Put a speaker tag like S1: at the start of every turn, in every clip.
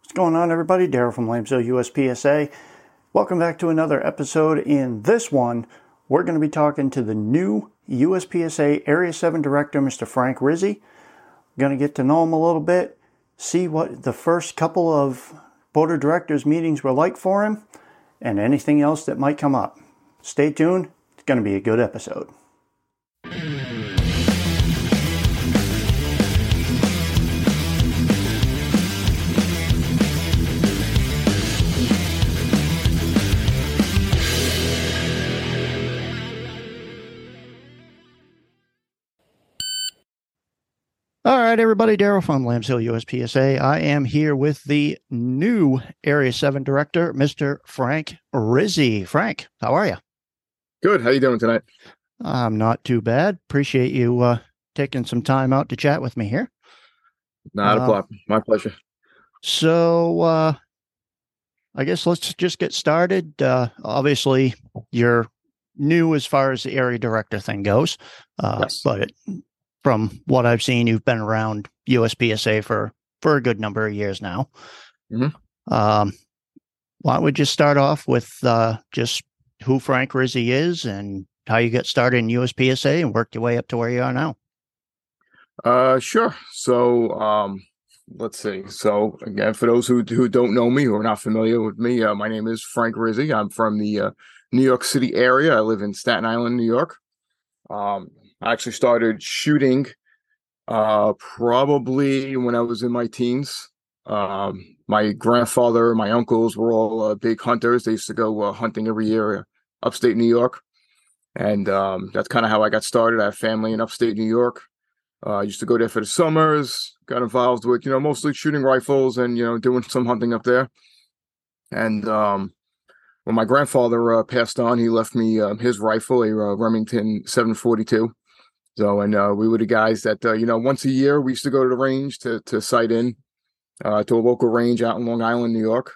S1: What's going on, everybody? Daryl from Lambs Hill USPSA. Welcome back to another episode. In this one, we're going to be talking to the new USPSA Area 7 Director, Mr. Frank Rizzi. Going to get to know him a little bit, see what the first couple of Board of Directors meetings were like for him, and anything else that might come up. Stay tuned. It's going to be a good episode. Right, everybody. Daryl from Lambs Hill USPSA. I am here with the new Area 7 Director, Mr. Frank Rizzi. Frank, how are you?
S2: Good. How you doing tonight?
S1: I'm not too bad. Appreciate you uh, taking some time out to chat with me here.
S2: Not
S1: Uh,
S2: a problem. My pleasure.
S1: So, uh, I guess let's just get started. Uh, obviously, you're new as far as the area director thing goes, uh,
S2: Yes.
S1: but it, from what I've seen, you've been around USPSA for for a good number of years now.
S2: Mhm.
S1: Um, why don't we just start off with uh, just who Frank Rizzi is and how you got started in USPSA and worked your way up to where you are now?
S2: Uh, sure. So, um, let's see. So, again, for those who who don't know me, or are not familiar with me, uh, my name is Frank Rizzi. I'm from the uh, New York City area. I live in Staten Island, New York. Um, I actually started shooting uh, probably when I was in my teens. Um, my grandfather, my uncles were all uh, big hunters. They used to go uh, hunting every year, uh, upstate New York, and um, that's kind of how I got started. I have family in upstate New York. Uh, I used to go there for the summers. Got involved with you know mostly shooting rifles and you know doing some hunting up there. And um, when my grandfather uh, passed on, he left me uh, his rifle, a Remington 742. So, and uh, we were the guys that uh, you know once a year we used to go to the range to to sight in uh, to a local range out in Long Island, New York.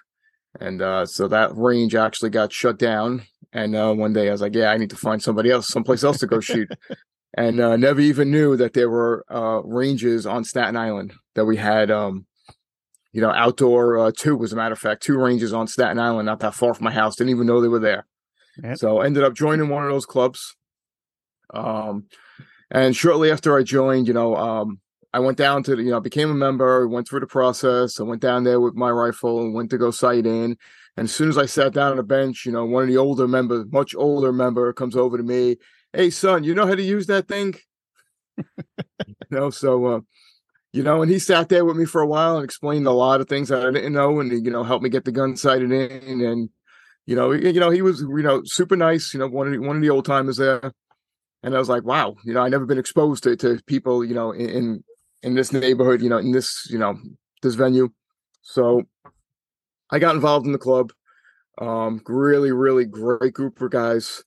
S2: And uh, so that range actually got shut down. And uh, one day I was like, yeah, I need to find somebody else, someplace else to go shoot. And uh, never even knew that there were uh, ranges on Staten Island that we had. Um, you know, outdoor uh, two, as a matter of fact, two ranges on Staten Island, not that far from my house. Didn't even know they were there.
S1: Yep.
S2: So ended up joining one of those clubs. Um, and shortly after I joined, you know, um, I went down to, the, you know, became a member, went through the process. I went down there with my rifle and went to go sight in. And as soon as I sat down on the bench, you know, one of the older members, much older member, comes over to me. Hey, son, you know how to use that thing? you know, so, uh, you know, and he sat there with me for a while and explained a lot of things that I didn't know, and you know, helped me get the gun sighted in, and you know, you know, he was, you know, super nice. You know, one of the, one of the old timers there, and I was like, wow, you know, I never been exposed to to people, you know, in in, this neighborhood, you know, in this, you know, this venue. So I got involved in the club. Um, really, really great group of guys.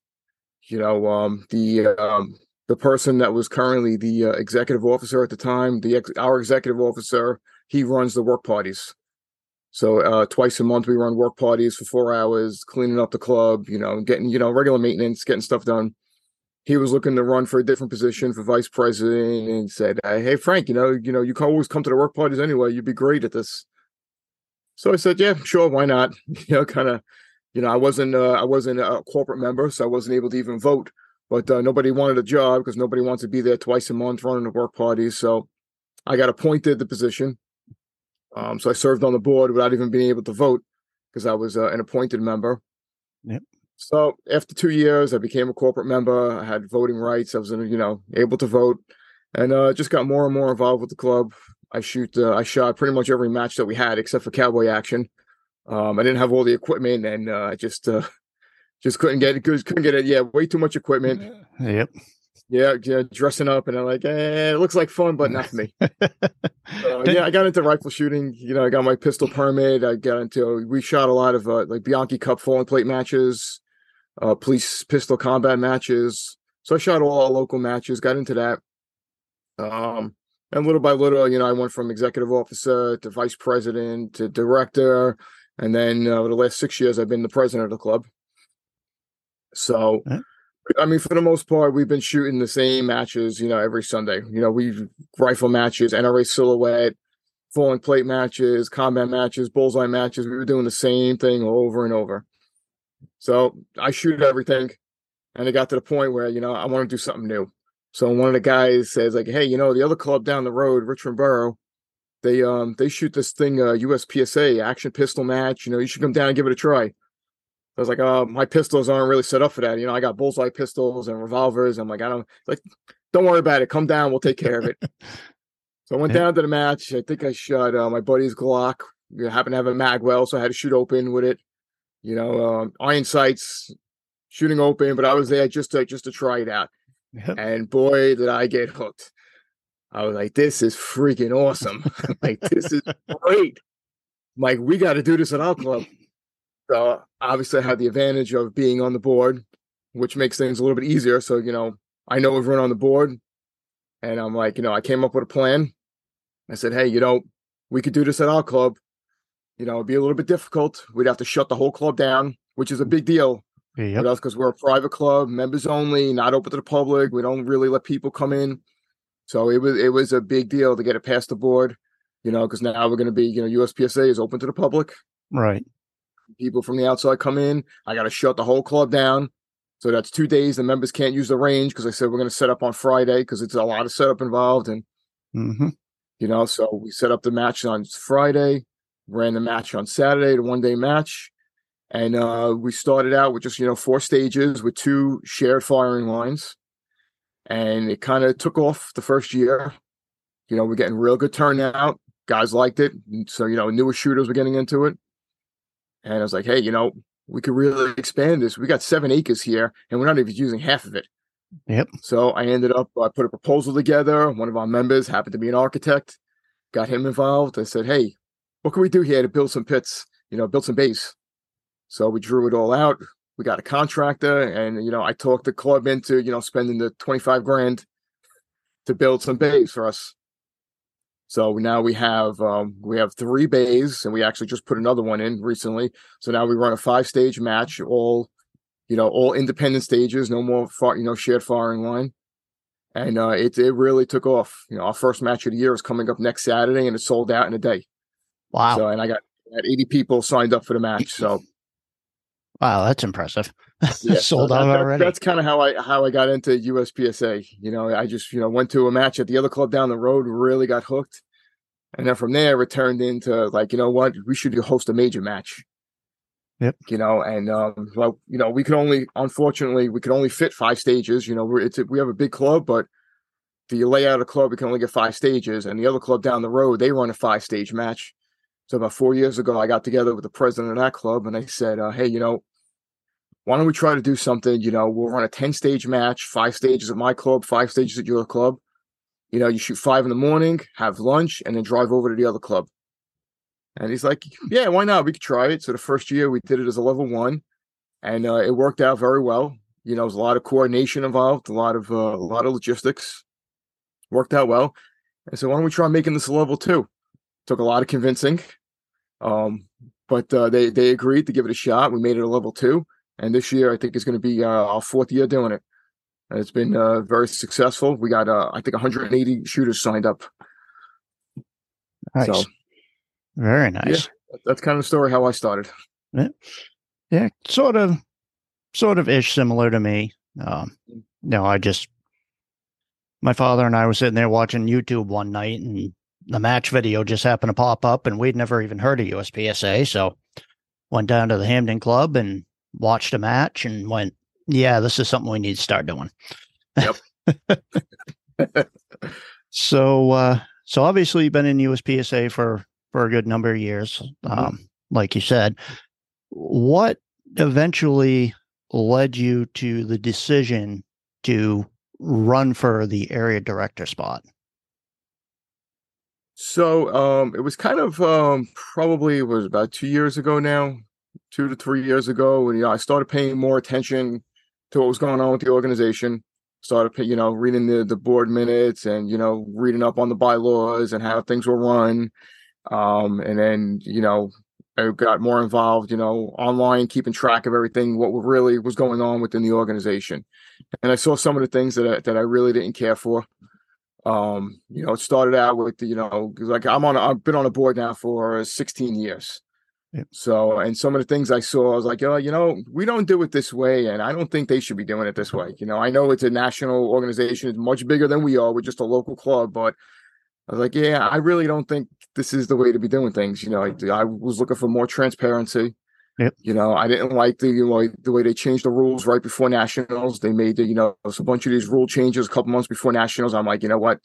S2: You know, um, the um, the person that was currently the uh, executive officer at the time, the ex- our executive officer, he runs the work parties. So uh, twice a month we run work parties for four hours, cleaning up the club, you know, getting you know regular maintenance, getting stuff done. He was looking to run for a different position for vice president, and said, "Hey Frank, you know, you know, you can always come to the work parties anyway. You'd be great at this." So I said, "Yeah, sure, why not?" You know, kind of, you know, I wasn't uh, I wasn't a corporate member, so I wasn't able to even vote but uh, nobody wanted a job because nobody wants to be there twice a month running the work parties. So I got appointed the position. Um, so I served on the board without even being able to vote because I was uh, an appointed member.
S1: Yep.
S2: So after two years, I became a corporate member. I had voting rights. I was, uh, you know, able to vote, and uh, just got more and more involved with the club. I shoot. Uh, I shot pretty much every match that we had except for cowboy action. Um, I didn't have all the equipment, and uh, I just uh, just couldn't get it. Couldn't get it. Yeah, way too much equipment.
S1: Yep.
S2: Yeah, yeah, dressing up, and I'm like, eh, it looks like fun, but not for me. Yeah, I got into rifle shooting. You know, I got my pistol permit. I got into. We shot a lot of uh, like Bianchi Cup falling plate matches, uh, police pistol combat matches. So I shot all our local matches. Got into that. Um, and little by little, you know, I went from executive officer to vice president to director, and then uh, the last six years, I've been the president of the club. So,
S1: Huh?
S2: I mean, for the most part, we've been shooting the same matches, you know, every Sunday. You know, we rifle matches, NRA silhouette, falling plate matches, combat matches, bullseye matches. We were doing the same thing over and over. So I shoot everything. And it got to the point where, you know, I want to do something new. So one of the guys says, like, hey, you know, the other club down the road, Richmond Borough, they um they shoot this thing uh USPSA action pistol match. You know, you should come down and give it a try. I was like, uh, my pistols aren't really set up for that. You know, I got bullseye pistols and revolvers. I'm like, I don't like, don't worry about it. Come down, we'll take care of it. so I went down to the match. I think I shot uh, my buddy's Glock. We happened to have a magwell, so I had to shoot open with it. You know, um, iron sights, shooting open, but I was there just to just to try it out. Yep. And boy, did I get hooked. I was like, this is freaking awesome. like, this is great. like, we got to do this at our club. So obviously, I had the advantage of being on the board, which makes things a little bit easier. So, you know, I know everyone on the board. And I'm like, you know, I came up with a plan. I said, hey, you know, we could do this at our club. You know, it'd be a little bit difficult. We'd have to shut the whole club down, which is a big deal yep. with us because we're a private club, members only, not open to the public. We don't really let people come in. So it was it was a big deal to get it past the board, you know, because now we're going to be, you know, USPSA is open to the public.
S1: Right.
S2: People from the outside come in. I got to shut the whole club down. So that's two days. The members can't use the range because I said we're going to set up on Friday because it's a lot of setup involved. And,
S1: mm-hmm.
S2: you know, so we set up the match on Friday, ran the match on Saturday, the one day match. And uh, we started out with just, you know, four stages with two shared firing lines. And it kind of took off the first year. You know, we're getting real good turnout. Guys liked it. So, you know, newer shooters were getting into it. And I was like, hey, you know, we could really expand this. We got seven acres here and we're not even using half of it.
S1: Yep.
S2: So I ended up, I put a proposal together. One of our members happened to be an architect, got him involved. I said, hey, what can we do here to build some pits, you know, build some base? So we drew it all out. We got a contractor, and you know, I talked the club into you know spending the twenty five grand to build some bays for us. So now we have um, we have three bays, and we actually just put another one in recently. So now we run a five stage match, all you know, all independent stages, no more far, you know shared firing line, and uh, it it really took off. You know, our first match of the year is coming up next Saturday, and it sold out in a day.
S1: Wow!
S2: So and I got had eighty people signed up for the match. So
S1: Wow, that's impressive. Yeah, Sold
S2: so
S1: out
S2: that,
S1: already.
S2: That's kind of how I how I got into USPSA. You know, I just you know went to a match at the other club down the road, really got hooked, and then from there it turned into like you know what we should host a major match.
S1: Yep.
S2: You know, and um, well, you know, we could only unfortunately we could only fit five stages. You know, we're it's a, we have a big club, but the layout of the club we can only get five stages, and the other club down the road they run a five stage match. So about four years ago, I got together with the president of that club, and I said, uh, "Hey, you know, why don't we try to do something? You know, we'll run a ten stage match, five stages at my club, five stages at your club. You know, you shoot five in the morning, have lunch, and then drive over to the other club." And he's like, "Yeah, why not? We could try it." So the first year we did it as a level one, and uh, it worked out very well. You know, there's a lot of coordination involved, a lot of uh, a lot of logistics. Worked out well, and so why don't we try making this a level two? Took a lot of convincing, um, but uh, they they agreed to give it a shot. We made it a level two, and this year I think is going to be uh, our fourth year doing it. And it's been uh, very successful. We got uh, I think 180 shooters signed up.
S1: Nice. So, very nice.
S2: Yeah, that's kind of the story how I started.
S1: Yeah, yeah, sort of, sort of ish similar to me. Um, no, I just my father and I were sitting there watching YouTube one night, and the match video just happened to pop up and we'd never even heard of USPSA. So went down to the Hamden Club and watched a match and went, yeah, this is something we need to start doing.
S2: Yep.
S1: so, uh, so obviously you've been in USPSA for, for a good number of years. Mm-hmm. Um, like you said, what eventually led you to the decision to run for the area director spot?
S2: So um, it was kind of um, probably was about two years ago now, two to three years ago, and you know I started paying more attention to what was going on with the organization. Started, you know, reading the the board minutes and you know reading up on the bylaws and how things were run, um, and then you know I got more involved, you know, online, keeping track of everything, what really was going on within the organization, and I saw some of the things that I, that I really didn't care for Um, you know, it started out with you know, like I'm on, I've been on a board now for 16 years.
S1: Yep.
S2: So, and some of the things I saw, I was like, oh, you know, we don't do it this way, and I don't think they should be doing it this way. You know, I know it's a national organization; it's much bigger than we are. We're just a local club, but I was like, yeah, I really don't think this is the way to be doing things. You know, I, I was looking for more transparency.
S1: Yep.
S2: You know, I didn't like the you know the way they changed the rules right before nationals. They made the, you know a bunch of these rule changes a couple months before nationals. I'm like, you know what,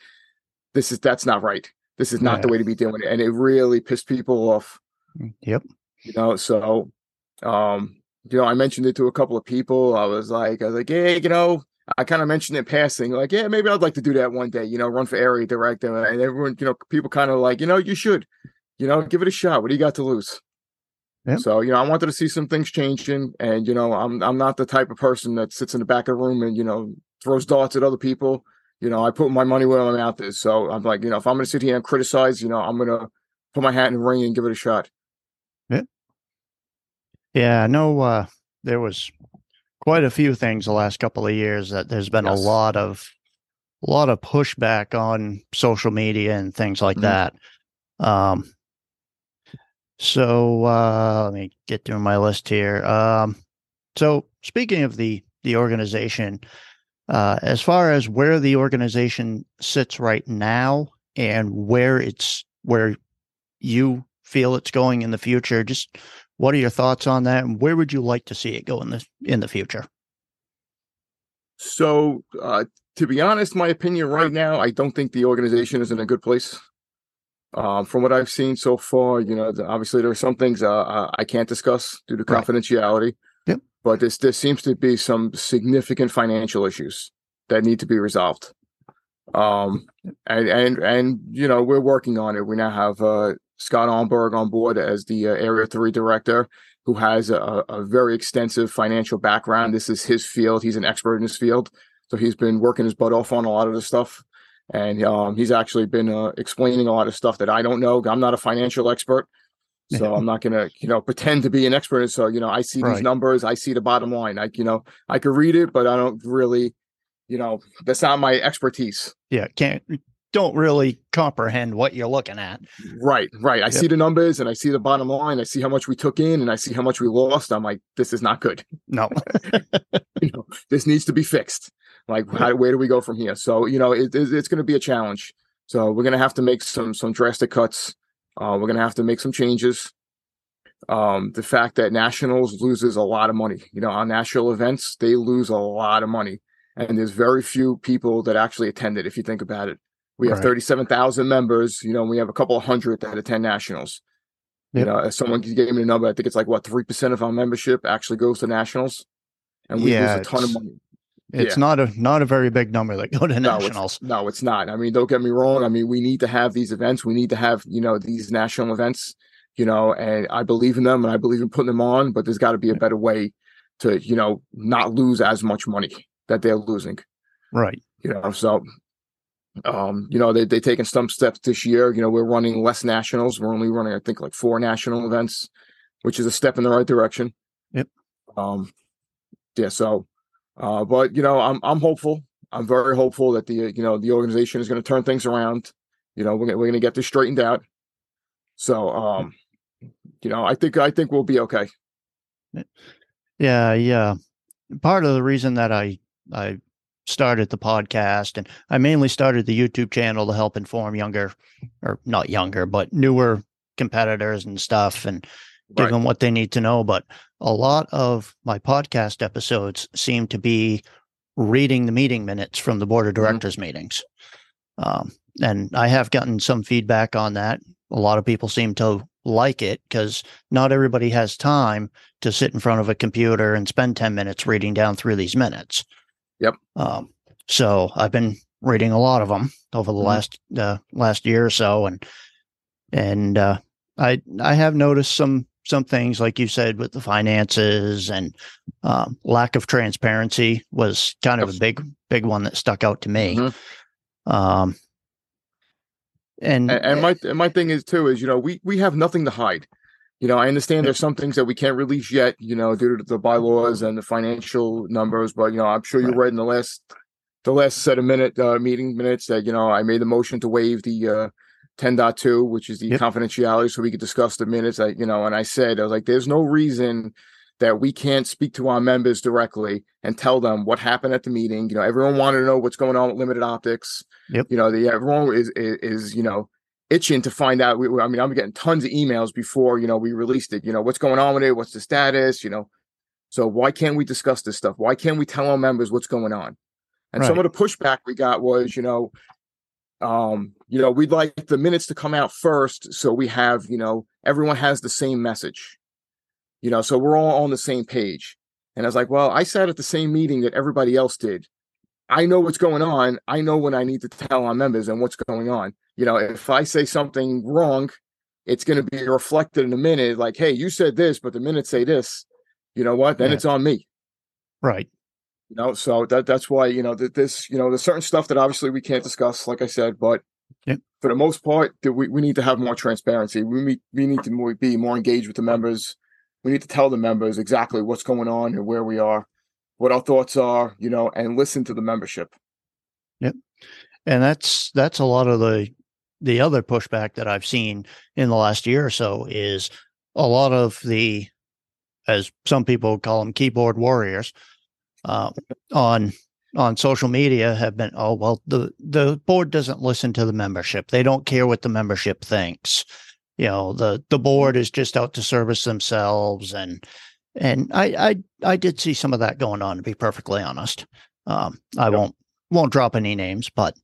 S2: this is that's not right. This is not
S1: Yeah.
S2: the way to be doing it, and it really pissed people off.
S1: Yep.
S2: You know, so um, you know, I mentioned it to a couple of people. I was like, I was like, hey, you know, I kind of mentioned it in passing, like, yeah, maybe I'd like to do that one day. You know, run for area director, and everyone, you know, people kind of like, you know, you should, you know, give it a shot. What do you got to lose?
S1: Yep.
S2: So, you know, I wanted to see some things changing, and you know, I'm I'm not the type of person that sits in the back of the room and you know throws darts at other people. You know, I put my money where my mouth is. So I'm like, you know, if I'm going to sit here and criticize, you know, I'm going to put my hat in the ring and give it a shot.
S1: Yeah, I know uh, there was quite a few things the last couple of years that there's been
S2: Yes.
S1: a lot of a lot of pushback on social media and things like
S2: Mhm.
S1: that. Um, so uh, let me get through my list here. Um, so speaking of the the organization, uh, as far as where the organization sits right now and where it's where you feel it's going in the future, just what are your thoughts on that, and where would you like to see it go in the in the future?
S2: So, uh, to be honest, my opinion right now, I don't think the organization is in a good place. Um, from what I've seen so far, you know, obviously there are some things uh, I can't discuss due to
S1: Right.
S2: confidentiality.
S1: Yep.
S2: But this there seems to be some significant financial issues that need to be resolved. Um, and and and you know we're working on it. We now have uh, Scott Onberg on board as the uh, Area Three director, who has a, a very extensive financial background. This is his field. He's an expert in his field, so he's been working his butt off on a lot of this stuff. And um, he's actually been uh, explaining a lot of stuff that I don't know. I'm not a financial expert, so I'm not gonna, you know, pretend to be an expert. So you know, I see
S1: Right.
S2: these numbers, I see the bottom line. I, you know, I could read it, but I don't really, you know, that's not my expertise.
S1: Yeah, can't don't really comprehend what you're looking at.
S2: Right, right. I
S1: Yep.
S2: see the numbers and I see the bottom line. I see how much we took in and I see how much we lost. I'm like, this is not good.
S1: No,
S2: you know, this needs to be fixed. Like, how, where do we go from here? So, you know, it, it's, it's going to be a challenge. So we're going to have to make some some drastic cuts. Uh, we're going to have to make some changes. Um, the fact that nationals loses a lot of money. You know, on national events, they lose a lot of money, and there's very few people that actually attend it. If you think about it, we have
S1: Right.
S2: thirty-seven thousand members. You know, we have a couple of hundred that attend nationals.
S1: Yep.
S2: You know, if someone gave me a number, I think it's like what three percent of our membership actually goes to nationals, and we
S1: Yeah,
S2: lose a ton of money.
S1: It's
S2: Yeah.
S1: not a not a very big number that go to
S2: No, it's-
S1: nationals.
S2: No, it's not. I mean, don't get me wrong. I mean, we need to have these events. We need to have, you know, these national events, you know, and I believe in them and I believe in putting them on, but there's got to be a better way to, you know, not lose as much money that they're losing,
S1: Right.
S2: you know. So, um, you know, they, they're taking some steps this year. You know, we're running less nationals. We're only running, I think, like four national events, which is a step in the right direction.
S1: Yep.
S2: Um, yeah. So, uh, but you know, I'm I'm hopeful. I'm very hopeful that the you know the organization is going to turn things around. You know, we're we're going to get this straightened out. So, um, you know, I think I think we'll be okay.
S1: Yeah, yeah. Part of the reason that I I started the podcast and I mainly started the YouTube channel to help inform younger or not younger, but newer competitors and stuff and give
S2: Right.
S1: them what they need to know. But a lot of my podcast episodes seem to be reading the meeting minutes from the board of
S2: Mhm.
S1: directors meetings. Um, and I have gotten some feedback on that. A lot of people seem to like it because not everybody has time to sit in front of a computer and spend 10 minutes reading down through these minutes.
S2: Yep.
S1: Um, so I've been reading a lot of them over the
S2: Mhm.
S1: last uh, last year or so, and and uh, I I have noticed some some things like you said with the finances and um, lack of transparency was kind of a big big one that stuck out to me.
S2: Mhm.
S1: Um, and,
S2: And, and my and my thing is too is you know we we have nothing to hide. You know, I understand there's some things that we can't release yet, you know, due to the bylaws and the financial numbers. But you know, I'm sure you
S1: Right.
S2: read in the last the last set of minute uh, meeting minutes that you know I made the motion to waive the uh, 10.2, which is the
S1: Yep.
S2: confidentiality, so we could discuss the minutes. I you know, and I said I was like, there's no reason that we can't speak to our members directly and tell them what happened at the meeting. You know, everyone wanted to know what's going on with limited optics.
S1: Yep.
S2: You know, the everyone is is, is you know itching to find out. We, I mean, I'm getting tons of emails before you know we released it. You know, what's going on with it? What's the status? You know, so why can't we discuss this stuff? Why can't we tell our members what's going on? And some of the pushback we got was, you know, um, you know, we'd like the minutes to come out first, so we have, you know, everyone has the same message, you know, so we're all on the same page. And I was like, well, I sat at the same meeting that everybody else did. I know what's going on. I know when I need to tell our members and what's going on. You know, if I say something wrong, it's going to be reflected in a minute. Like, hey, you said this, but the minutes say this. You know what? Then
S1: Yeah.
S2: it's on me
S1: Right.
S2: You know so that that's why you know that this you know there's certain stuff that obviously we can't discuss like i said but
S1: Yep.
S2: for the most part that we, we need to have more transparency. We need, we need to more, be more engaged with the members. We need to tell the members exactly what's going on and where we are what our thoughts are you know and listen to the membership.
S1: Yep, and that's that's a lot of the the other pushback that I've seen in the last year or so is a lot of the as some people call them keyboard warriors uh, on on social media have been oh well the the board doesn't listen to the membership. They don't care what the membership thinks. You know the the board is just out to service themselves and and I I I did see some of that going on to be perfectly honest. Um, I
S2: Yep.
S1: won't won't drop any names but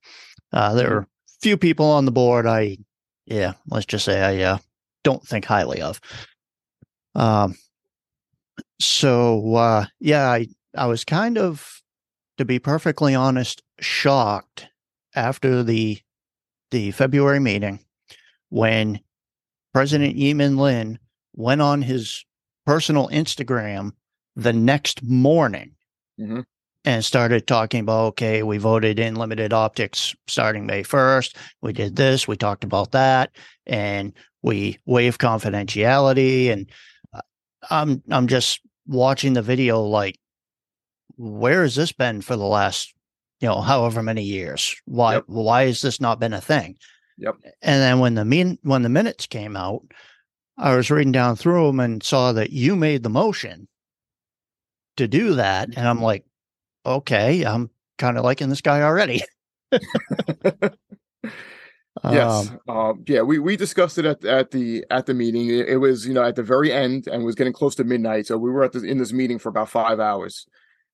S1: uh, there are few people on the board I yeah let's just say I uh, don't think highly of. Um so uh yeah I I was kind of to be perfectly honest shocked after the the February meeting when President Yimin Lin went on his personal Instagram the next morning
S2: Mhm.
S1: and started talking about okay we voted in limited optics starting May 1st we did this. We talked about that. And we waived confidentiality. And uh, I'm I'm just watching the video like where has this been for the last you know however many years? Why
S2: Yep.
S1: why has this not been a thing?
S2: Yep.
S1: and then when the mean when the minutes came out i was reading down through them and saw that you made the motion to do that and i'm like okay i'm kind of liking this guy already.
S2: Yes
S1: Um,
S2: um, yeah we we discussed it at at the at the meeting. It, it was you know at the very end and was getting close to midnight so we were at this in this meeting for about five hours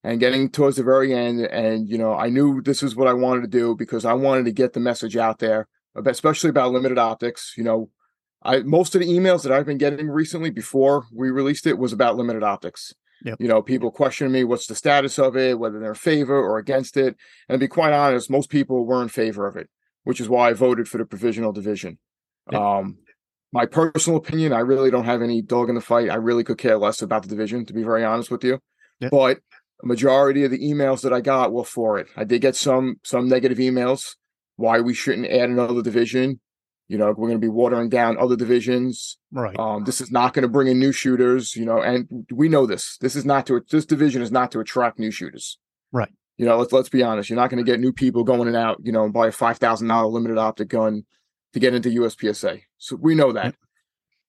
S2: and getting towards the very end and you know i knew this is what i wanted to do because i wanted to get the message out there especially about limited optics you know i most of the emails that i've been getting recently before we released it was about limited optics
S1: Yep.
S2: you know people questioning me what's the status of it whether they're in favor or against it and to be quite honest most people were in favor of it which is why i voted for the provisional division
S1: Yep.
S2: um my personal opinion i really don't have any dog in the fight i really could care less about the division to be very honest with you
S1: Yep.
S2: but a majority of the emails that I got were for it. I did get some some negative emails why we shouldn't add another division. You know, we're going to be watering down other divisions.
S1: right
S2: Um, this is not going to bring in new shooters. You know, and we know this. This is not to this division is not to attract new shooters.
S1: Right.
S2: You know, let's let's be honest. You're not going to get new people going and out. You know, and buy a five thousand dollar limited optic gun to get into USPSA. So we know that.
S1: Yep.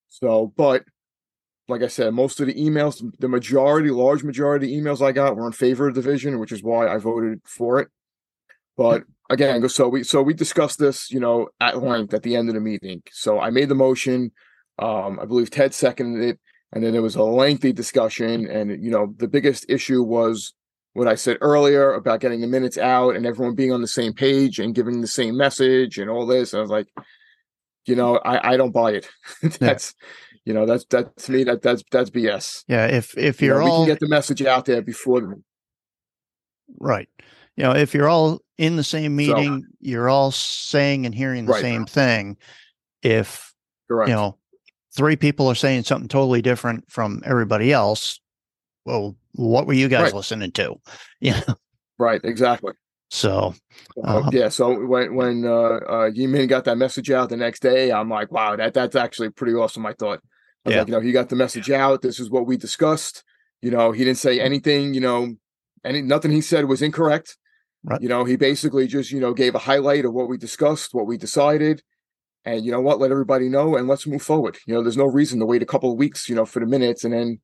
S2: So, but like I said, most of the emails, the majority, large majority of emails I got were in favor of division, which is why I voted for it. But again, so we so we discussed this, you know, at length at the end of the meeting. So I made the motion. Um, I believe Ted seconded it, and then there was a lengthy discussion. And you know, the biggest issue was what I said earlier about getting the minutes out and everyone being on the same page and giving the same message and all this. And I was like, you know, I I don't buy it. that's you know, that's that to me that that's that's BS.
S1: yeah if if
S2: You know,
S1: you're
S2: we can get the message out there before the
S1: Right. You know, if you're all in the same meeting, you're all saying and hearing the
S2: Right.
S1: same thing. If,
S2: correct.
S1: you know, three people are saying something totally different from everybody else, well, what were you guys
S2: Right.
S1: listening to? Yeah.
S2: right, exactly.
S1: So,
S2: Uh, yeah, so when when uh, uh Yimin got that message out the next day, I'm like, wow, that that's actually pretty awesome. I thought, I was
S1: Yeah.
S2: like, you know, he got the message out. This is what we discussed. You know, he didn't say mm. anything. You know, any nothing he said was incorrect. Right. You know, he basically just, you know, gave a highlight of what we discussed, what we decided, and you know what, let everybody know and let's move forward. You know, there's no reason to wait a couple of weeks, you know, for the minutes and then,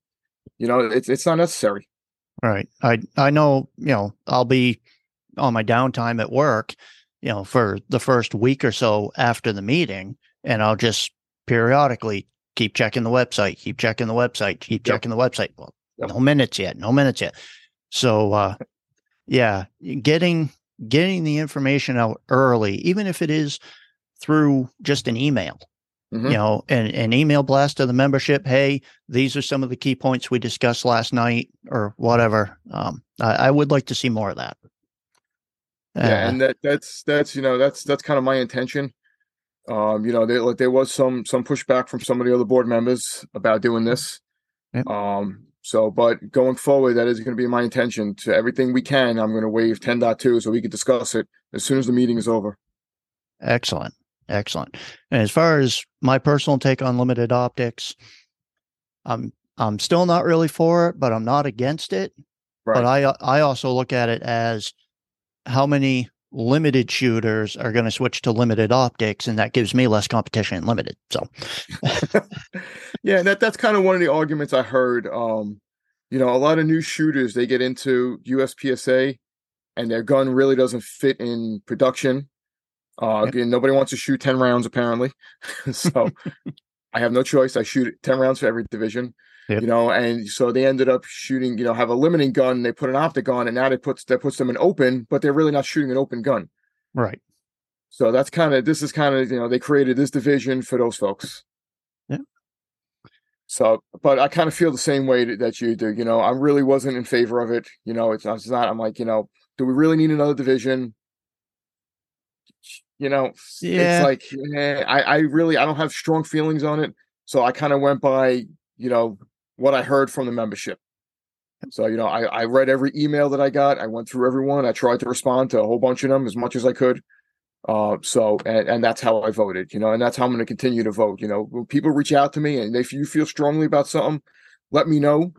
S2: you know, it's it's not necessary.
S1: Right. I I know, you know, I'll be on my downtime at work, you know, for the first week or so after the meeting, and I'll just periodically keep checking the website, keep checking the website, keep yep. checking the website. Well, yep. no minutes yet, no minutes yet. So uh yeah, getting getting the information out early, even if it is through just an email. Mm-hmm. You know, an, an email blast to the membership. Hey, these are some of the key points we discussed last night, or whatever. Um, I, I would like to see more of that.
S2: Uh, yeah, and that that's that's you know that's that's kind of my intention. Um, you know, there like there was some some pushback from some of the other board members about doing this. Um, so, but going forward, that is going to be my intention. To everything we can, I'm going to waive 10.2 so we can discuss it as soon as the meeting is over.
S1: Excellent. Excellent. And as far as my personal take on limited optics, I'm I'm still not really for it, but I'm not against it. Right. But I I also look at it as how many limited shooters are going to switch to limited optics and that gives me less competition in limited so
S2: yeah that that's kind of one of the arguments i heard um you know a lot of new shooters they get into uspsa and their gun really doesn't fit in production uh, yep. nobody wants to shoot 10 rounds apparently. so I have no choice. I shoot 10 rounds for every division. Yep. You know, and so they ended up shooting, you know, have a limiting gun, they put an optic on, and now they puts that puts them in open, but they're really not shooting an open gun.
S1: Right.
S2: So that's kind of this is kind of, you know, they created this division for those folks.
S1: Yeah.
S2: So, but I kind of feel the same way that you do. You know, I really wasn't in favor of it. You know, it's, it's not. I'm like, you know, do we really need another division? You know, yeah. it's like eh, I, I really I don't have strong feelings on it. So I kind of went by, you know, what I heard from the membership. So, you know, I, I read every email that I got. I went through everyone. I tried to respond to a whole bunch of them as much as I could. Uh, so, and, and that's how I voted, you know, and that's how I'm going to continue to vote. You know, when people reach out to me and if you feel strongly about something, let me know.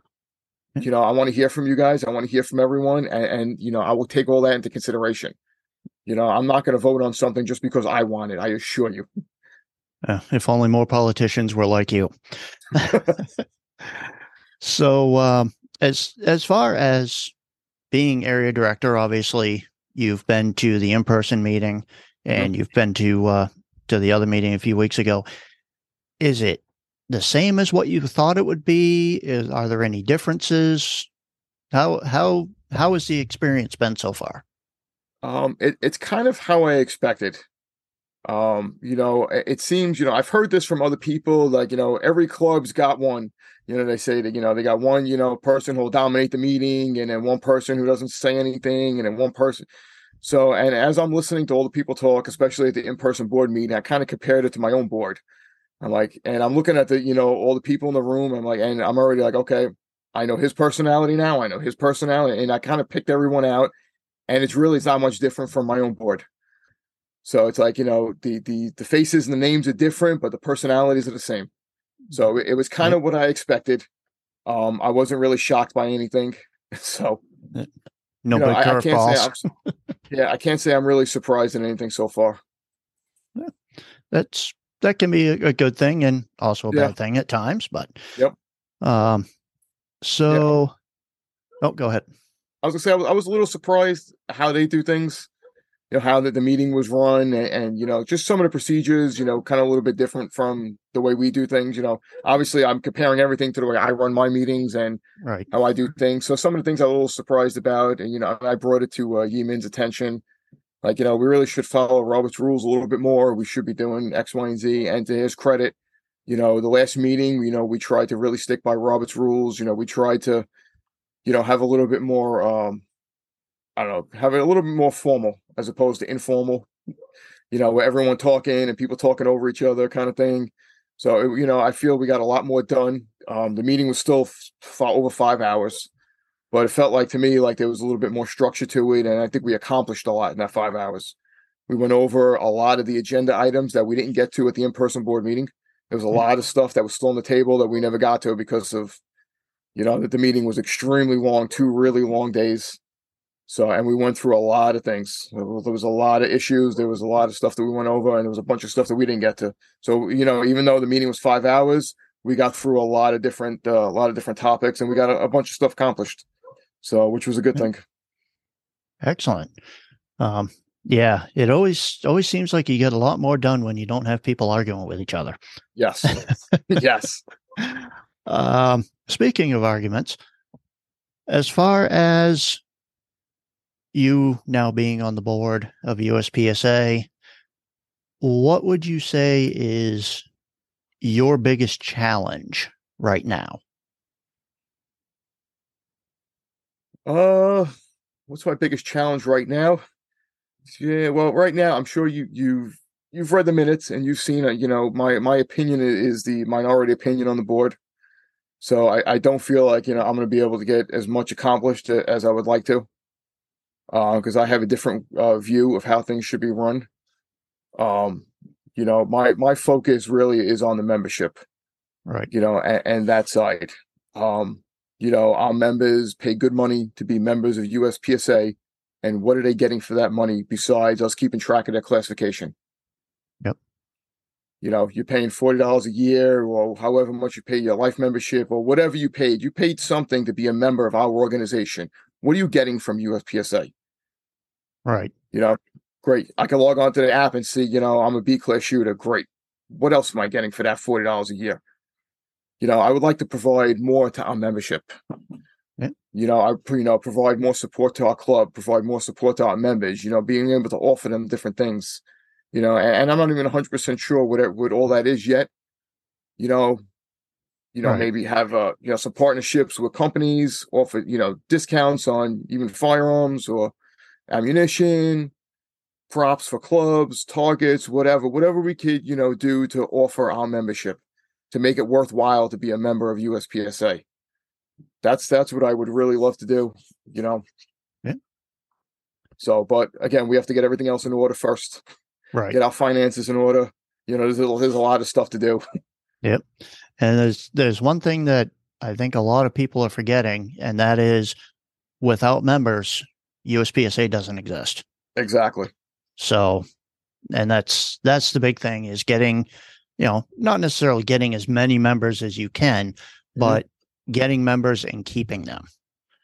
S2: You know, I want to hear from you guys. I want to hear from everyone. And, and, you know, I will take all that into consideration. You know, I'm not going to vote on something just because I want it. I assure you.
S1: Uh, if only more politicians were like you. so, um, as as far as being area director, obviously you've been to the in person meeting, and mm-hmm. you've been to uh, to the other meeting a few weeks ago. Is it the same as what you thought it would be? Is are there any differences? How how how has the experience been so far?
S2: Um, it, it's kind of how I expected. Um, you know, it, it seems, you know, I've heard this from other people, like, you know, every club's got one. You know, they say that, you know, they got one, you know, person who'll dominate the meeting and then one person who doesn't say anything and then one person. So, and as I'm listening to all the people talk, especially at the in-person board meeting, I kind of compared it to my own board. I'm like, and I'm looking at the, you know, all the people in the room. I'm like, and I'm already like, okay, I know his personality now. I know his personality, and I kind of picked everyone out and it's really it's not much different from my own board. So it's like you know the the the faces and the names are different, but the personalities are the same. So it, was kind of what I expected. Um, I wasn't really shocked by anything. So
S1: no you know, big I, I
S2: can't say yeah, I can't say I'm really surprised in anything so far.
S1: Yeah, that's that can be a, a, good thing and also a yeah. bad thing at times, but
S2: yep.
S1: Um, so, yeah. oh, go ahead.
S2: I was gonna say I was, I was, a little surprised how they do things. You know how the, the meeting was run, and, and, you know just some of the procedures. You know, kind of a little bit different from the way we do things. You know, obviously I'm comparing everything to the way I run my meetings and
S1: right.
S2: how I do things. So some of the things I'm a little surprised about, and you know, I brought it to uh, Yimin's attention. Like you know, we really should follow Robert's rules a little bit more. We should be doing X, Y, and Z. And to his credit, you know, the last meeting, you know, we tried to really stick by Robert's rules. You know, we tried to you know, have a little bit more, um, I don't know, have it a little bit more formal as opposed to informal, you know, where everyone talking and people talking over each other kind of thing. So, you know, I feel we got a lot more done. Um, the meeting was still f- over five hours, but it felt like to me like there was a little bit more structure to it. And I think we accomplished a lot in that five hours. We went over a lot of the agenda items that we didn't get to at the in person board meeting. There was a lot of stuff that was still on the table that we never got to because of you know that the meeting was extremely long, two really long days. So, and we went through a lot of things. There was a lot of issues. There was a lot of stuff that we went over, and there was a bunch of stuff that we didn't get to. So, you know, even though the meeting was five hours, we got through a lot of different, uh, a lot of different topics, and we got a, a bunch of stuff accomplished. So, which was a good thing.
S1: Excellent. Um, yeah, it always always seems like you get a lot more done when you don't have people arguing with each other.
S2: Yes. yes.
S1: Um, speaking of arguments, as far as you now being on the board of USPSA, what would you say is your biggest challenge right now?
S2: Uh, what's my biggest challenge right now? Yeah, well, right now I'm sure you you've you've read the minutes and you've seen it. You know, my my opinion is the minority opinion on the board. So I, I don't feel like you know I'm going to be able to get as much accomplished as I would like to because uh, I have a different uh, view of how things should be run. Um, you know, my my focus really is on the membership,
S1: right?
S2: You know, and, and that side. Um, you know, our members pay good money to be members of USPSA, and what are they getting for that money besides us keeping track of their classification?
S1: Yep.
S2: You know, you're paying forty dollars a year, or however much you pay your life membership, or whatever you paid. You paid something to be a member of our organization. What are you getting from USPSA?
S1: Right.
S2: You know, great. I can log on to the app and see, you know, I'm a B class shooter. Great. What else am I getting for that forty dollars a year? You know, I would like to provide more to our membership.
S1: Yeah.
S2: You know, I you know provide more support to our club, provide more support to our members. You know, being able to offer them different things. You know, and, and I'm not even 100 percent sure what it, what all that is yet. You know, you know,
S1: Right.
S2: maybe have uh, you know some partnerships with companies, offer you know discounts on even firearms or ammunition, props for clubs, targets, whatever, whatever we could, you know, do to offer our membership to make it worthwhile to be a member of USPSA. That's that's what I would really love to do, you know.
S1: Yeah.
S2: So, but again, we have to get everything else in order first.
S1: Right.
S2: Get our finances in order. You know, there's a, there's a lot of stuff to do. Yep.
S1: And there's there's one thing that I think a lot of people are forgetting, and that is without members, USPSA doesn't exist.
S2: exactly.
S1: So, and that's that's the big thing is getting, you know, not necessarily getting as many members as you can, but getting members and keeping them.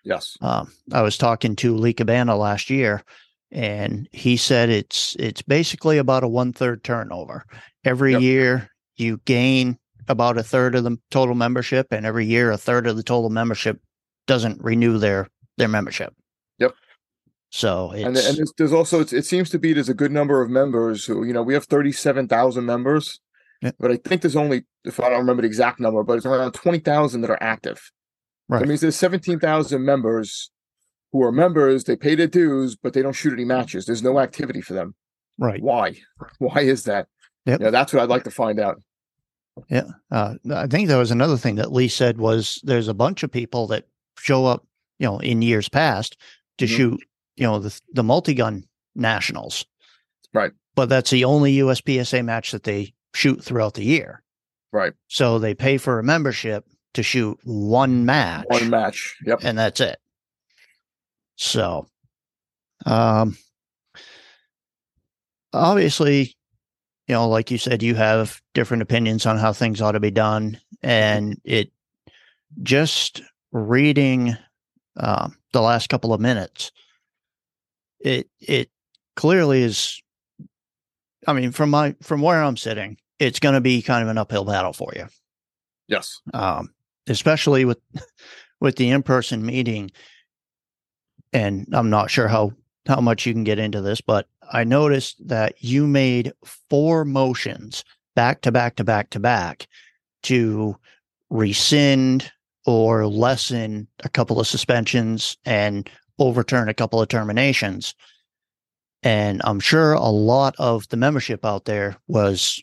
S2: Yes.
S1: Um, I was talking to Lee Cabana last year, and he said it's it's basically about a one third turnover. Every
S2: Yep.
S1: year you gain about a third of the total membership, and every year a third of the total membership doesn't renew their their membership.
S2: Yep.
S1: So it's
S2: and and there's, there's also it's, it seems to be there's a good number of members who you know we have 37,000 members
S1: Yeah.
S2: but I think there's only if I don't remember the exact number but it's around 20,000 that are active
S1: Right.
S2: that means there's 17,000 members who are members they pay their dues but they don't shoot any matches there's no activity for them
S1: right.
S2: why why is that
S1: Yep.
S2: yeah that's what I'd like to find out Yeah.
S1: Uh, I think there was another thing that Lee said was there's a bunch of people that show up, you know, in years past to
S2: Mhm.
S1: shoot, you know, the the multi gun nationals.
S2: Right.
S1: But that's the only USPSA match that they shoot throughout the year.
S2: right
S1: So they pay for a membership to shoot one match,
S2: one match yep
S1: and that's it. So, um, obviously, you know, like you said, you have different opinions on how things ought to be done, and it just reading uh, the last couple of minutes, it it clearly is. I mean, from my from where I'm sitting, it's going to be kind of an uphill battle for you
S2: yes
S1: um, especially with with the in person meeting. And I'm not sure how how much you can get into this, but I noticed that you made four motions back to back to back to back to rescind or lessen a couple of suspensions and overturn a couple of terminations. And I'm sure a lot of the membership out there was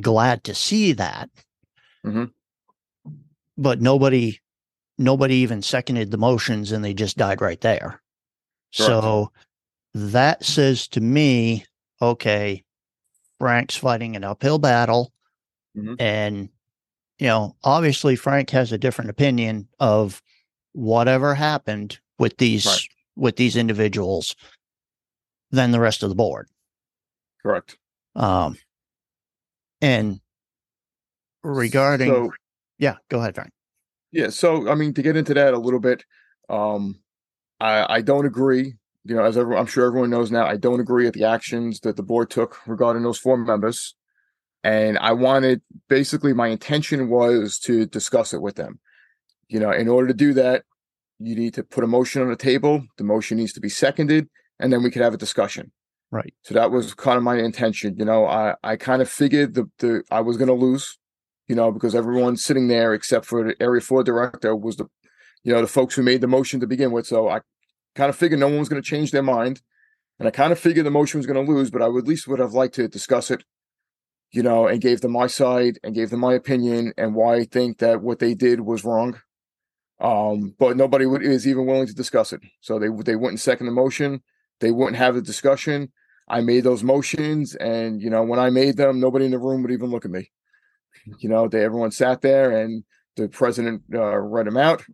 S1: glad to see that.
S2: Mhm.
S1: But nobody nobody even seconded the motions and they just died right there. So that says to me, okay, Frank's fighting an uphill battle.
S2: Mhm.
S1: And, you know, obviously Frank has a different opinion of whatever happened with these
S2: Right.
S1: With these individuals than the rest of the board.
S2: Correct.
S1: Um, and regarding,
S2: So,
S1: yeah, go ahead, Frank.
S2: yeah. So, I mean, to get into that a little bit, um, I, I don't agree. You know, as everyone, I'm sure everyone knows now, I don't agree with the actions that the board took regarding those four members. And I wanted, basically, my intention was to discuss it with them. You know, in order to do that, you need to put a motion on the table. The motion needs to be seconded, and then we could have a discussion.
S1: Right.
S2: So that was kind of my intention. You know, I, I kind of figured the, the I was going to lose, you know, because everyone sitting there except for the area four director was the, you know, the folks who made the motion to begin with. So I kind of figured no one was going to change their mind, and I kind of figured the motion was going to lose, but I would at least would have liked to discuss it, you know, and gave them my side and gave them my opinion and why I think that what they did was wrong. Um, but nobody would, is even willing to discuss it. So they they wouldn't second the motion. They wouldn't have the discussion. I made those motions, and you know, when I made them, nobody in the room would even look at me. You know, they everyone sat there, and the president uh, read them out,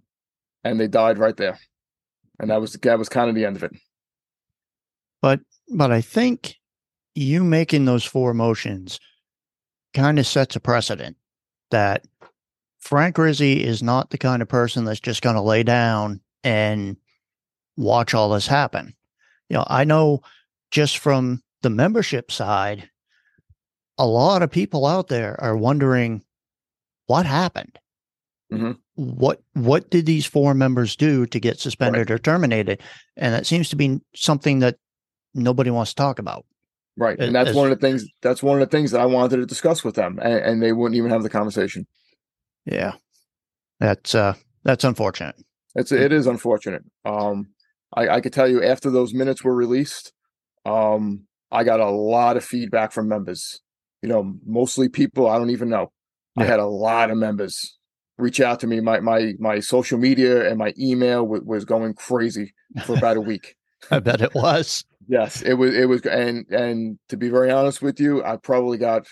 S2: and they died right there. And that was that was kind of the end of it.
S1: But but I think you making those four motions kind of sets a precedent that Frank Rizzi is not the kind of person that's just going to lay down and watch all this happen. You know, I know just from the membership side, a lot of people out there are wondering what happened.
S2: Mhm.
S1: What what did these four members do to get suspended or terminated? And that seems to be something that nobody wants to talk about.
S2: Right, and that's
S1: as-
S2: one of the things. That's one of the things that I wanted to discuss with them, and, and they wouldn't even have the conversation.
S1: Yeah. That's uh that's unfortunate.
S2: It's it is unfortunate. Um, I, I could tell you after those minutes were released, um, I got a lot of feedback from members. You know, mostly people I don't even know. I had a lot of members reach out to me. My my my social media and my email w- was going crazy for about a week.
S1: I bet it was.
S2: Yes, it was. It was, and and to be very honest with you, I probably got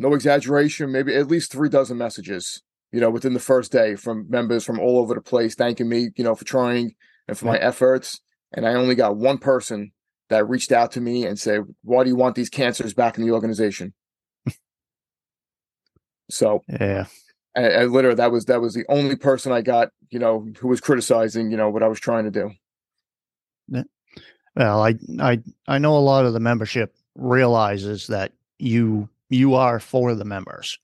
S2: no exaggeration, maybe at least three dozen messages. You know, within the first day from members from all over the place, thanking me, you know, for trying and for my efforts. And I only got one person that reached out to me and said, "Why do you want these cancers back in the organization?" so,
S1: Yeah.
S2: I, I literally that was that was the only person I got, you know, who was criticizing, you know, what I was trying to do. Yeah.
S1: Well, I I I know a lot of the membership realizes that you you are for the members.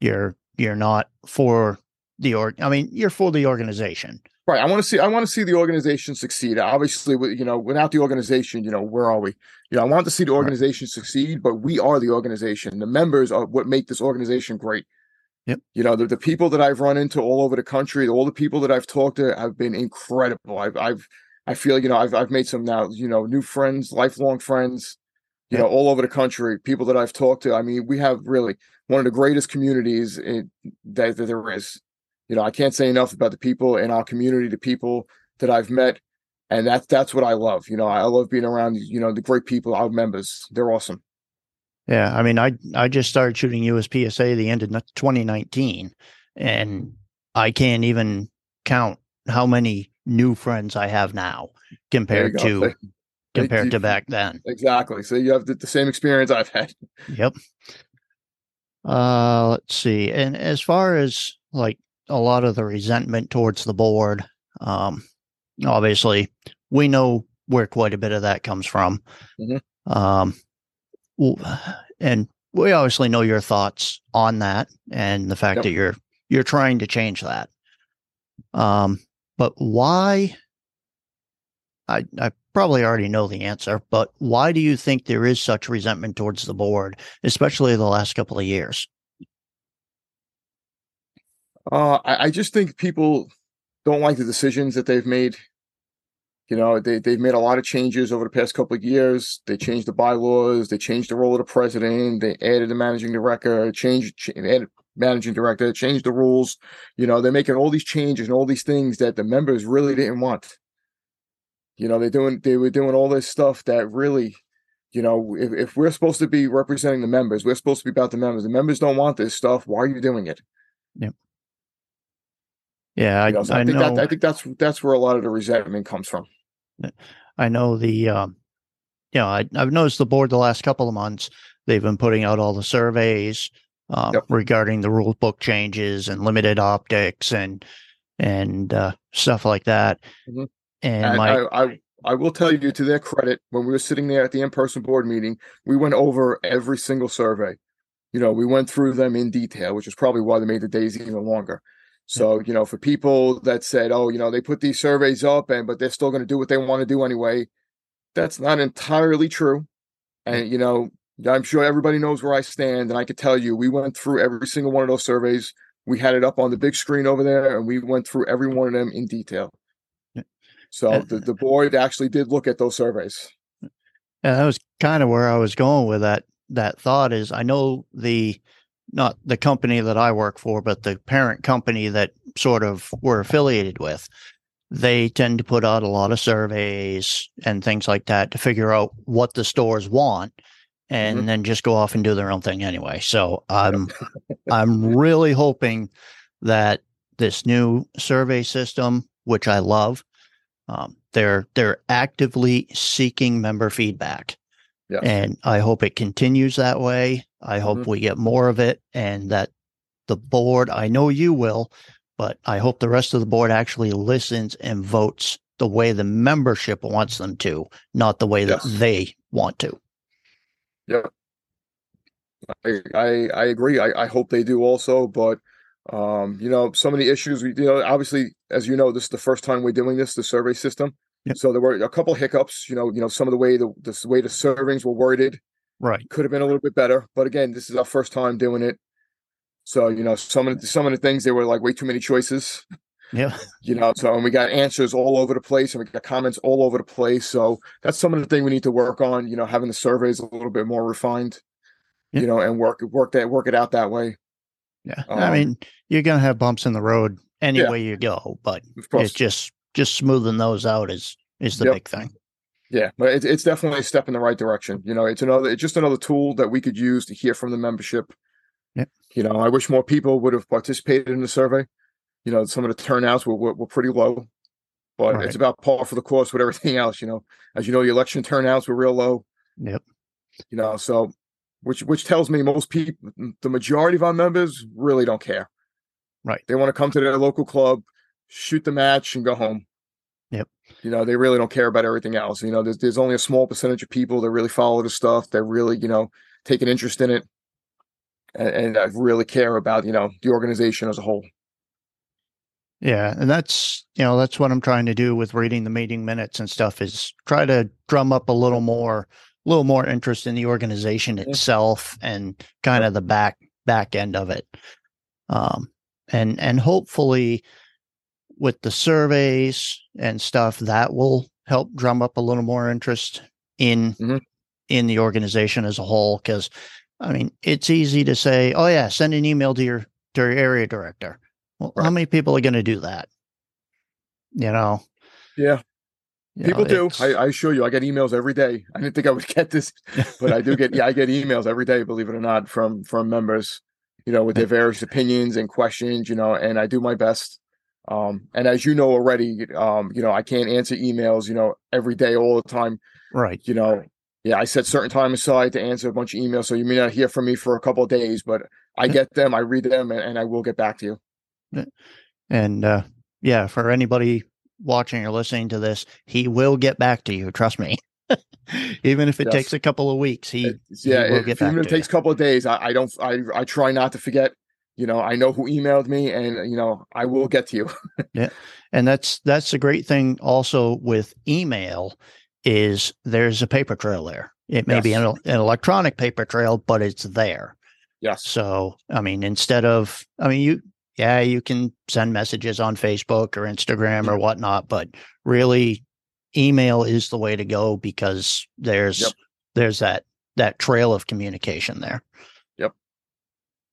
S1: You're you're not for the org. I mean, you're for the organization.
S2: Right. I want to see. I want to see the organization succeed. Obviously, with- you know, without the organization, you know, where are we? You know, I want to see the organization succeed, but we are the organization. The members are what make this organization great.
S1: Yep.
S2: You know, the, the people that I've run into all over the country, all the people that I've talked to have been incredible. I've, I've, I feel, you know, I've, I've made some now, you know, new friends, lifelong friends, you know, all over the country. People that I've talked to. I mean, we have really one of the greatest communities in, that, that there is you know, I can't say enough about the people in our community, the people that I've met, and that's that's what I love. You know, I love being around you know the great people, our members. They're awesome.
S1: Yeah, I mean, I I just started shooting USPSA at the end of 2019, and I can't even count how many new friends I have now compared to compared
S2: you-
S1: to back then.
S2: Exactly. So you have the, the same experience I've had.
S1: Yep. Uh, let's see. And as far as like a lot of the resentment towards the board, um, obviously we know where quite a bit of that comes from.
S2: Mhm.
S1: Um, and we obviously know your thoughts on that and the fact
S2: Yep.
S1: that you're you're trying to change that. Um, but why? I I probably already know the answer, but why do you think there is such resentment towards the board, especially the last couple of years?
S2: Uh, I, I just think people don't like the decisions that they've made. You know, they they've made a lot of changes over the past couple of years. They changed the bylaws. They changed the role of the president. They added the managing director. Changed, ch- added managing director. Changed the rules. You know, they're making all these changes and all these things that the members really didn't want. You know, they're doing they were doing all this stuff that really, you know, if, if we're supposed to be representing the members, we're supposed to be about the members. The members don't want this stuff. Why are you doing it? Yep.
S1: Yeah, I,
S2: You know, so
S1: I,
S2: I, think
S1: know.
S2: that I think that's that's where a lot of the resentment comes from.
S1: I know the, um, you know, I, have noticed the board the last couple of months, they've been putting out all the surveys um, yep. regarding the rule book changes and limited optics and, and uh, stuff like that. Mm-hmm.
S2: And, my, I, I, I will tell you to their credit, when we were sitting there at the in-person board meeting, we went over every single survey. You know, we went through them in detail, which is probably why they made the days even longer. So, mm. you know, for people that said, oh, you know, they put these surveys up and but they're still going to do what they want to do anyway, that's not entirely true. Mm. And, you know, I'm sure everybody knows where I stand. And I could tell you, we went through every single one of those surveys. We had it up on the big screen over there and we went through every one of them in detail. So the, the board actually did look at those surveys.
S1: Yeah, that was kind of where I was going with that that thought is I know the not the company that I work for, but the parent company that sort of we're affiliated with, they tend to put out a lot of surveys and things like that to figure out what the stores want and mm-hmm. then just go off and do their own thing anyway. So I'm I'm really hoping that this new survey system, which I love, um, they're they're actively seeking member feedback. Yeah. And I hope it continues that way. I hope mm-hmm. we get more of it and that the board, I know you will, but I hope the rest of the board actually listens and votes the way the membership wants them to, not the way yes. that they want to.
S2: Yeah. I I, I agree. I, I hope they do also, but um, you know, some of the issues we you know, obviously, as you know, this is the first time we're doing this, the survey system. Yep. So there were a couple hiccups, you know, you know, some of the way the, the way the servings were worded,
S1: right,
S2: could have been a little bit better. But again, this is our first time doing it, so you know, some of the, some of the things they were like way too many choices.
S1: Yeah,
S2: you know, so and we got answers all over the place, and we got comments all over the place. So that's some of the thing we need to work on. You know, having the surveys a little bit more refined, you know, and work work that work it out that way.
S1: Yeah, um, I mean, you're gonna have bumps in the road any yeah. way you go, but it's just just smoothing those out is is the yep. big thing.
S2: Yeah, but it's it's definitely a step in the right direction. You know, it's another it's just another tool that we could use to hear from the membership.
S1: Yeah.
S2: You know, I wish more people would have participated in the survey. You know, some of the turnouts were were, were pretty low, but right. it's about par for the course with everything else. You know, as you know, the election turnouts were real low.
S1: Yep.
S2: You know, so which which tells me most people, the majority of our members, really don't care.
S1: Right.
S2: They want to come to their local club, shoot the match, and go home.
S1: Yep.
S2: You know, they really don't care about everything else. You know, there's there's only a small percentage of people that really follow the stuff. That really, you know, take an interest in it, and, and uh, really care about you know the organization as a whole.
S1: Yeah, and that's you know that's what I'm trying to do with reading the meeting minutes and stuff is try to drum up a little more little more interest in the organization itself and kind of the back back end of it. Um, and and hopefully with the surveys and stuff that will help drum up a little more interest in mm-hmm. in the organization as a whole because i mean it's easy to say oh yeah send an email to your to your area director well right. how many people are going to do that you know
S2: yeah you People know, do. I, I, assure you, I get emails every day. I didn't think I would get this, but I do get. Yeah, I get emails every day. Believe it or not, from from members you know, with their various opinions and questions, you know, and I do my best. Um, and as you know already, um, you know, I can't answer emails, you know, every day, all the time.
S1: Right.
S2: You know, yeah, I set certain time aside to answer a bunch of emails. So you may not hear from me for a couple of days, but I get them, I read them, and, and I will get back to
S1: you. And uh, yeah, for anybody watching or listening to this, he will get back to you. Trust me. even if it yes. takes a couple of weeks, he,
S2: yeah, he will get even if it takes a couple of days. I, I don't, I, I try not to forget. You know, I know who emailed me, and you know, I will get to you.
S1: yeah, and that's that's the great thing also with email is there's a paper trail there. It may yes. be an, an electronic paper trail, but it's there.
S2: Yes.
S1: So, I mean, instead of, I mean, you, yeah, you can send messages on Facebook or Instagram or whatnot, but really email is the way to go because there's yep. there's that that trail of communication there.
S2: Yep.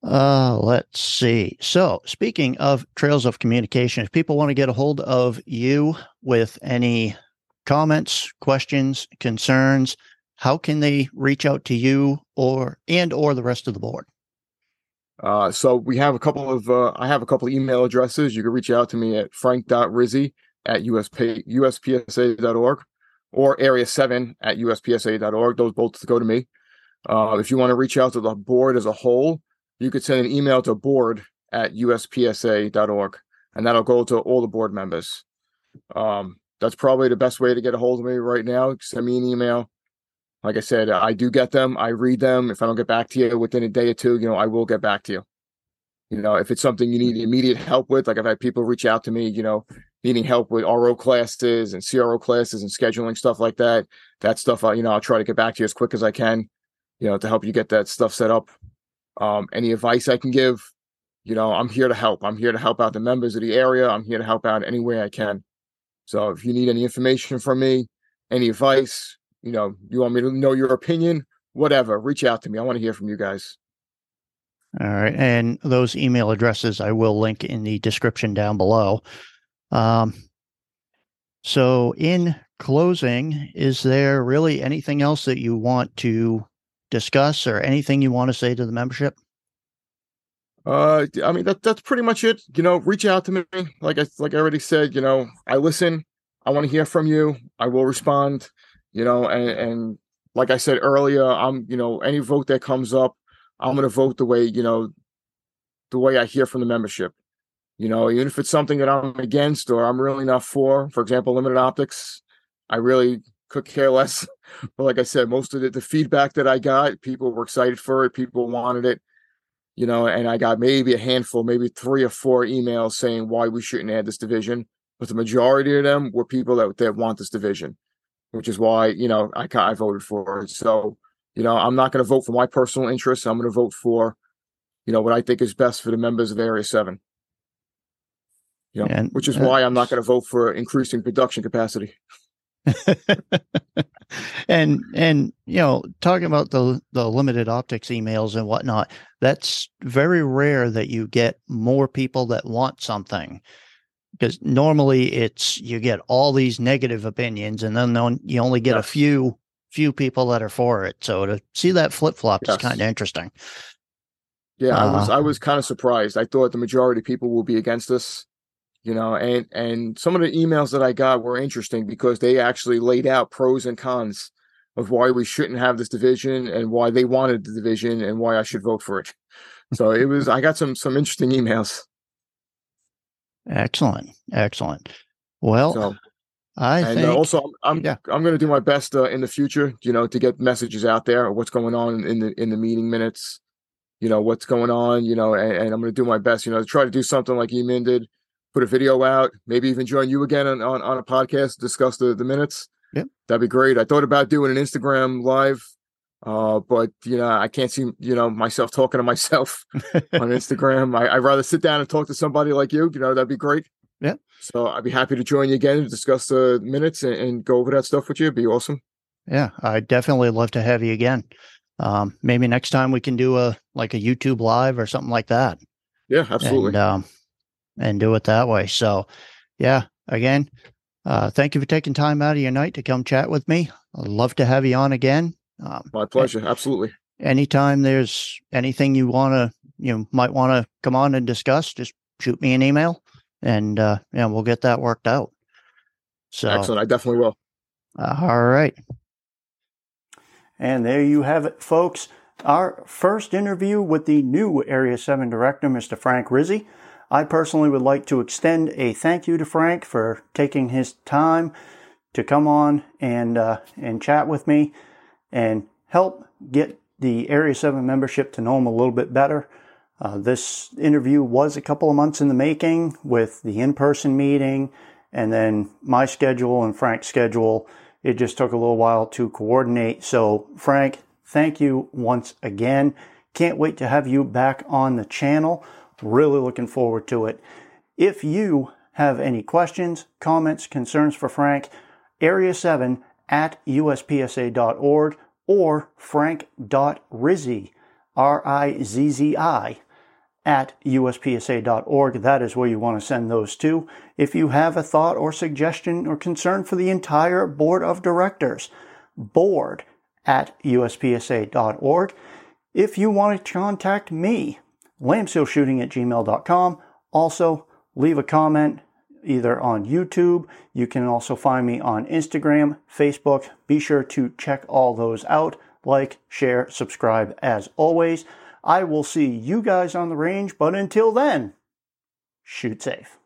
S1: Uh, let's see. So, speaking of trails of communication, if people want to get a hold of you with any comments, questions, concerns, how can they reach out to you or and or the rest of the board?
S2: Uh, so we have a couple of uh, I have a couple of email addresses. You can reach out to me at frank.rizzi at USP, uspsa.org. or area seven at uspsa.org. Those both go to me. Uh, if you want to reach out to the board as a whole, you could send an email to board at uspsa.org, and that'll go to all the board members. Um, that's probably the best way to get a hold of me right now. Send me an email. Like I said, I do get them. I read them. If I don't get back to you within a day or two, you know, I will get back to you. You know, if it's something you need immediate help with, like I've had people reach out to me, you know, needing help with RO classes and CRO classes and scheduling stuff like that. That stuff, I, you know, I'll try to get back to you as quick as I can, you know, to help you get that stuff set up. Um, any advice I can give, you know, I'm here to help. I'm here to help out the members of the area. I'm here to help out any way I can. So if you need any information from me, any advice, you know, you want me to know your opinion, whatever, reach out to me. I want to hear from you guys.
S1: All right. And those email addresses I will link in the description down below. Um, so, in closing, is there really anything else that you want to discuss or anything you want to say to the membership?
S2: Uh, I mean that that's pretty much it. You know, reach out to me. Like I like I already said. You know, I listen. I want to hear from you. I will respond. You know, and and like I said earlier, I'm you know any vote that comes up, I'm going to vote the way you know, the way I hear from the membership. You know, even if it's something that I'm against or I'm really not for. For example, limited optics, I really could care less. but like I said, most of the, the feedback that I got, people were excited for it. People wanted it you know, and I got maybe a handful, maybe three or four emails saying why we shouldn't add this division. But the majority of them were people that, that want this division, which is why, you know, I, I voted for it. So, you know, I'm not going to vote for my personal interests. I'm going to vote for, you know, what I think is best for the members of Area 7. You know, and, which is uh, why I'm not going to vote for increasing production capacity.
S1: and and you know talking about the the limited optics emails and whatnot that's very rare that you get more people that want something because normally it's you get all these negative opinions and then you only get yes. a few few people that are for it. So to see that flip-flop yes. is kind of interesting.
S2: Yeah uh, i was i was kind of surprised. I thought the majority of people will be against this you know and and some of the emails that i got were interesting because they actually laid out pros and cons of why we shouldn't have this division and why they wanted the division and why i should vote for it. So it was i got some some interesting emails
S1: excellent excellent well so, I
S2: and
S1: uh, think,
S2: also I'm yeah. I'm going to do my best uh, in the future, you know, to get messages out there what's going on in the in the meeting minutes, you know, what's going on, you know, and, and I'm going to do my best, you know, to try to do something like Yimin did, put a video out, maybe even join you again on, on, on a podcast, discuss the, the minutes.
S1: Yeah.
S2: That'd be great. I thought about doing an Instagram live, uh, but you know, I can't see, you know, myself talking to myself on Instagram. I, would rather sit down and talk to somebody like you, you know, that'd be great.
S1: Yeah.
S2: So I'd be happy to join you again and discuss the minutes and, and go over that stuff with you. It'd be awesome.
S1: Yeah, I'd definitely love to have you again. Um, maybe next time we can do a like a YouTube live or something like that.
S2: Yeah, absolutely.
S1: And, um, and do it that way. So, yeah, again, uh, thank you for taking time out of your night to come chat with me. I'd love to have you on again.
S2: Um, My pleasure. Absolutely.
S1: Anytime there's anything you want to, you might want to come on and discuss, just shoot me an email and, uh, yeah, we'll get that worked out. So
S2: excellent. I definitely will.
S1: Uh, all right. And there you have it, folks. Our first interview with the new Area 7 director, Mr. Frank Rizzi. I personally would like to extend a thank you to Frank for taking his time to come on and uh, and chat with me and help get the Area 7 membership to know him a little bit better. Uh, this interview was a couple of months in the making with the in-person meeting and then my schedule and Frank's schedule. It just took a little while to coordinate. So Frank, thank you once again. Can't wait to have you back on the channel. Really looking forward to it. If you have any questions, comments, concerns for Frank, area 7 at uspsa.org or frank.rizzi, R-I-Z-Z-I, at uspsa.org. That is where you want to send those to. If you have a thought or suggestion or concern for the entire board of directors, board at uspsa.org. If you want to contact me, lambshillshooting at gmail.com. Also, leave a comment either on YouTube. You can also find me on Instagram, Facebook. Be sure to check all those out. Like, share, subscribe as always. I will see you guys on the range, but until then, shoot safe.